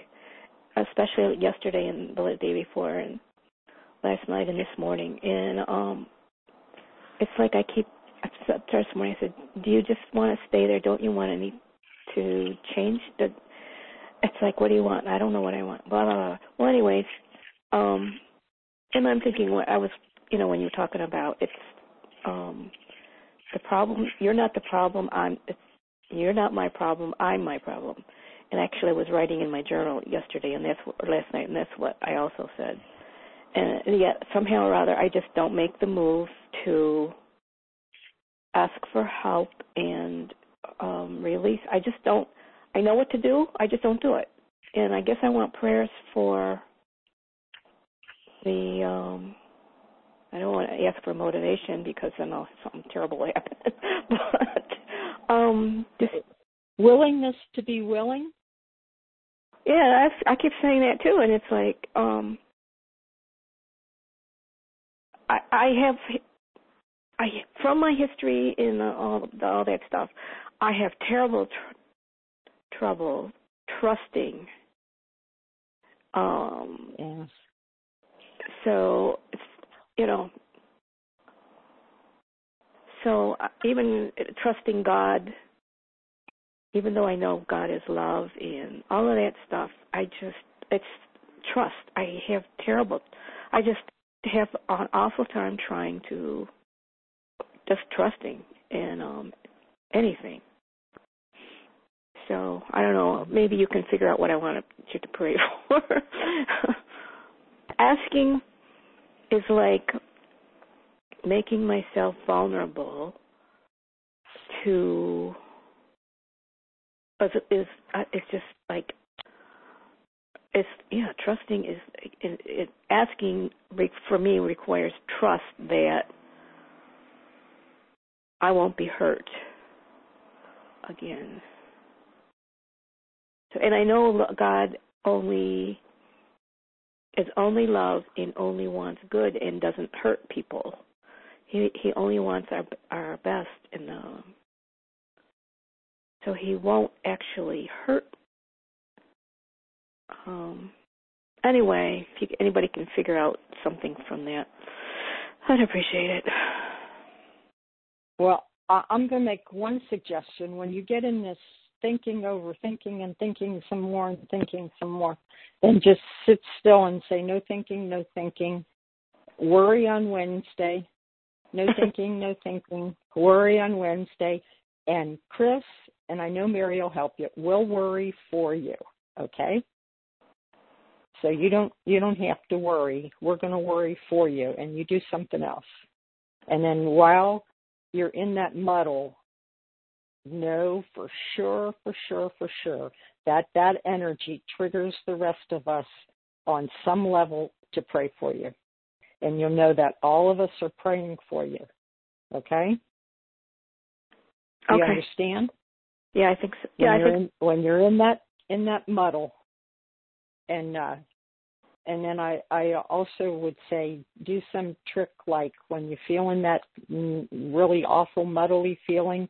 especially yesterday and the day before, and last night and this morning. And um, it's like I keep. I said this morning. I said, "Do you just want to stay there? Don't you want any to change the?" It's like, "What do you want?" I don't know what I want. Blah blah blah. Well, anyways, um, and I'm thinking what I was, you know, when you're talking about it's um the problem you're not the problem i'm it's, you're not my problem i'm my problem. And actually i was writing in my journal yesterday and that's what, or last night and that's what i also said. And yet somehow or other i just don't make the move to ask for help and um release. I just don't i know what to do i just don't do it. And i guess i want prayers for the um I don't want to ask for motivation because then I'll something terrible will happen. but um just willingness to be willing. Yeah, I I keep saying that too, and it's like um I I have I from my history in all all that stuff, I have terrible tr- trouble trusting. Um yes. So it's you know, so uh, even trusting God, even though I know God is love and all of that stuff, I just it's trust. I have terrible. I just have an awful time trying to just trusting in um anything. So I don't know. Maybe you can figure out what I want you to pray for. Asking is like making myself vulnerable to is is uh, it's just like it's yeah trusting is it, it asking for me requires trust that I won't be hurt again. So, and I know God only is only love and only wants good and doesn't hurt people. He he only wants our our best the so he won't actually hurt. Um. Anyway, if you, anybody can figure out something from that, I'd appreciate it. Well, I'm going to make one suggestion. When you get in this thinking, overthinking, and thinking some more and thinking some more, then just sit still and say, no thinking, no thinking. Worry on Wednesday. No thinking, no thinking. Worry on Wednesday. And Chris, and I know Mary will help you, will worry for you. Okay? So you don't you don't have to worry. We're going to worry for you and you do something else. And then while you're in that muddle, know for sure, for sure, for sure that that energy triggers the rest of us on some level to pray for you. And you'll know that all of us are praying for you. Okay? Do you understand? Yeah, I think so. Yeah, when I think in, when you're in that in that muddle and uh and then I I also would say do some trick like when you're feeling that really awful muddly feeling,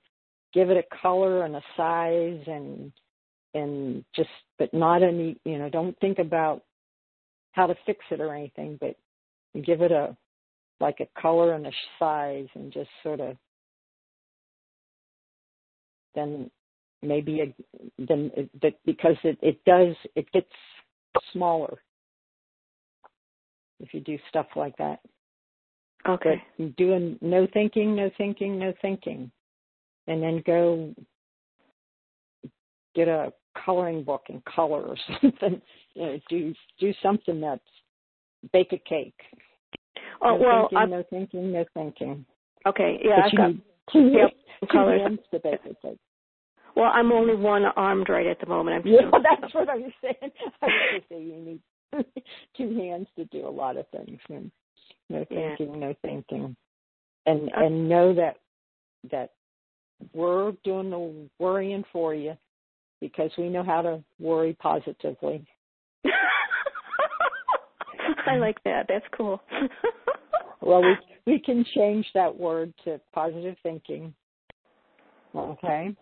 give it a color and a size and and just but not any you know don't think about how to fix it or anything but give it a like a color and a size and just sort of then maybe a, then that because it it does it gets smaller if you do stuff like that. Okay. But doing no thinking no thinking no thinking and then go get a coloring book and color or something. You know, do do something that's bake a cake. Oh no well, thinking, no thinking, no thinking. Okay, yeah, but I've got two, yep, colors. hands to bake a cake. Well, I'm only one armed right at the moment. I'm Yeah, that's what I was saying. I was say you need two hands to do a lot of things. And no Yeah. thinking, no thinking, and Okay. and know that that we're doing the worrying for you because we know how to worry positively. I like that. That's cool. Well, we we can change that word to positive thinking. Okay.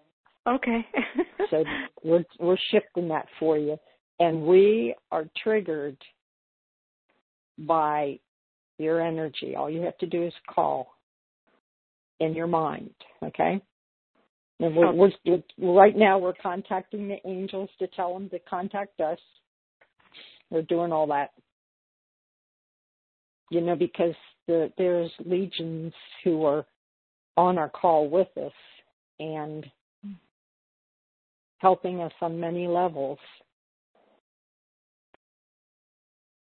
Okay. so we're we're shifting that for you, and we are triggered by your energy. All you have to do is call in your mind. Okay. And we're, oh. we're, we're right now we're contacting the angels to tell them to contact us. We're doing all that. You know, because the, there's legions who are on our call with us and helping us on many levels.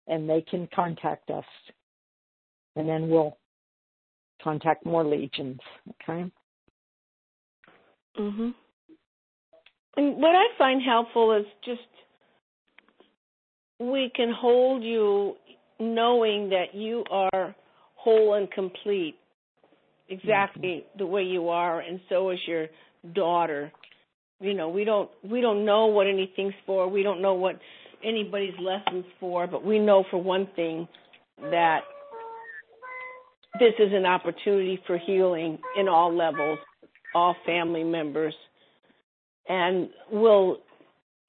And they can contact us. And then we'll contact more legions. Okay? Mhm. And what I find helpful is just we can hold you knowing that you are whole and complete exactly mm-hmm. the way you are and so is your daughter you know we don't we don't know what anything's for we don't know what anybody's lessons for but we know for one thing that this is an opportunity for healing in all levels all family members and will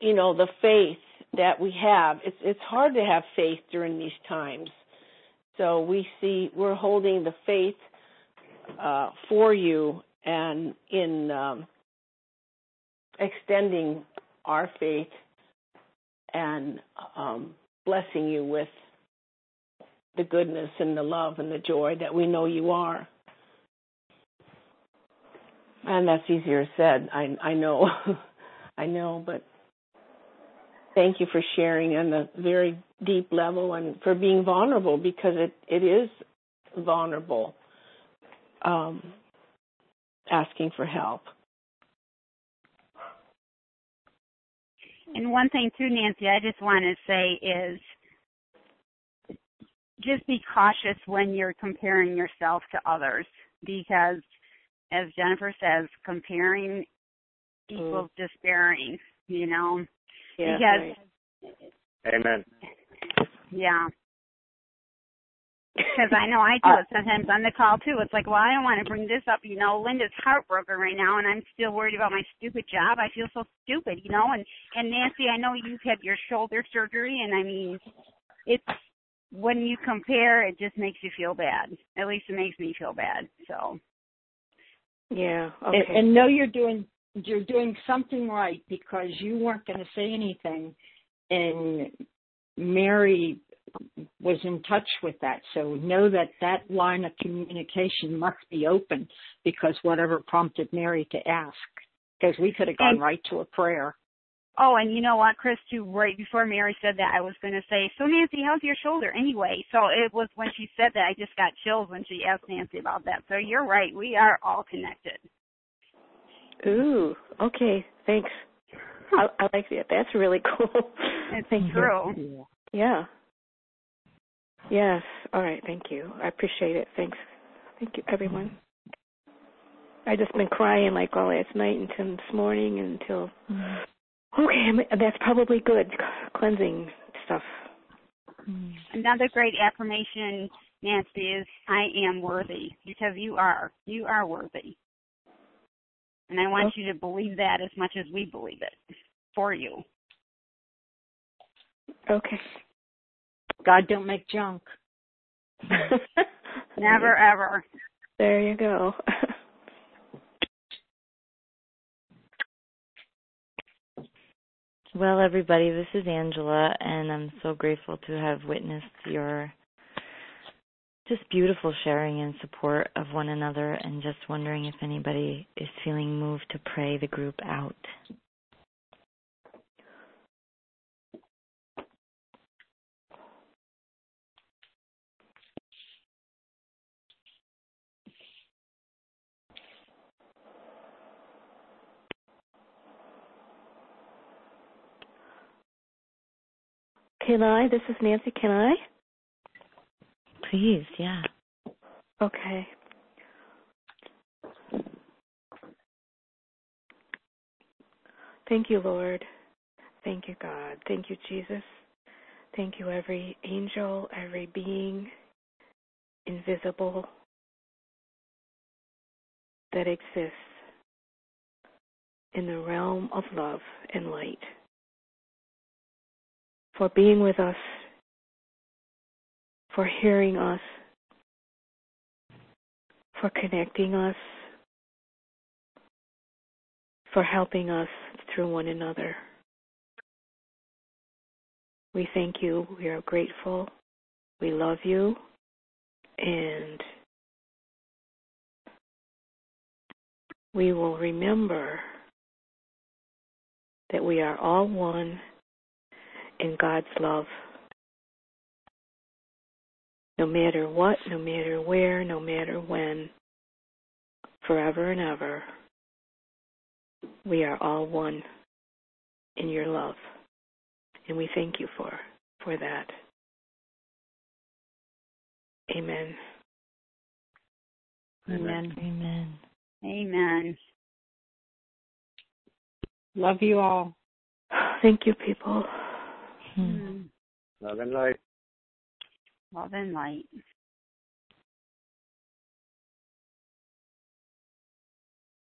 you know the faith that we have it's it's hard to have faith during these times so we see we're holding the faith uh, for you and in um, extending our faith and um, blessing you with the goodness and the love and the joy that we know you are. And that's easier said. I I know, I know, but thank you for sharing on the very deep level and for being vulnerable because it it is vulnerable. Um, asking for help. And one thing too, Nancy, I just want to say is just be cautious when you're comparing yourself to others because as Jennifer says, comparing equals mm. despairing, you know. Yeah, because right. Amen. Yeah. Because I know I do it sometimes on the call too. It's like, well, I don't want to bring this up. You know, Linda's heartbroken right now, and I'm still worried about my stupid job. I feel so stupid, you know. And and Nancy, I know you've had your shoulder surgery, and I mean, it's when you compare, it just makes you feel bad. At least it makes me feel bad. So. Yeah. Okay. And, and know you're doing you're doing something right because you weren't going to say anything, and Mary was in touch with that. So know that that line of communication must be open because whatever prompted Mary to ask, because we could have gone and, right to a prayer. Oh, and you know what, Chris, too, right before Mary said that, I was going to say, so Nancy, how's your shoulder anyway? So it was when she said that, I just got chills when she asked Nancy about that. So you're right. We are all connected. Ooh, okay. Thanks. I, I like that. That's really cool. It's Thank true. You. Yeah. Yes. All right. Thank you. I appreciate it. Thanks. Thank you, everyone. I just been crying like all last night until this morning until. Mm-hmm. Oh, okay, that's probably good cleansing stuff. Hmm. Another great affirmation, Nancy, is I am worthy because you are. You are worthy. And I want okay. you to believe that as much as we believe it for you. Okay. God don't make junk. Never ever. There you go. well, everybody, this is Angela, and I'm so grateful to have witnessed your just beautiful sharing and support of one another, and just wondering if anybody is feeling moved to pray the group out. Can I? This is Nancy. Can I? Please, yeah. Okay. Thank you, Lord. Thank you, God. Thank you, Jesus. Thank you, every angel, every being invisible that exists in the realm of love and light, for being with us, for hearing us, for connecting us, for helping us through one another. We thank you. We are grateful. We love you. And we will remember that we are all one in God's love. No matter what, no matter where, no matter when, forever and ever, we are all one in your love. And we thank you for for that. Amen. Amen. Amen. Amen. Love you all. Thank you, people. Hmm. Mm. Love and light. Love and light.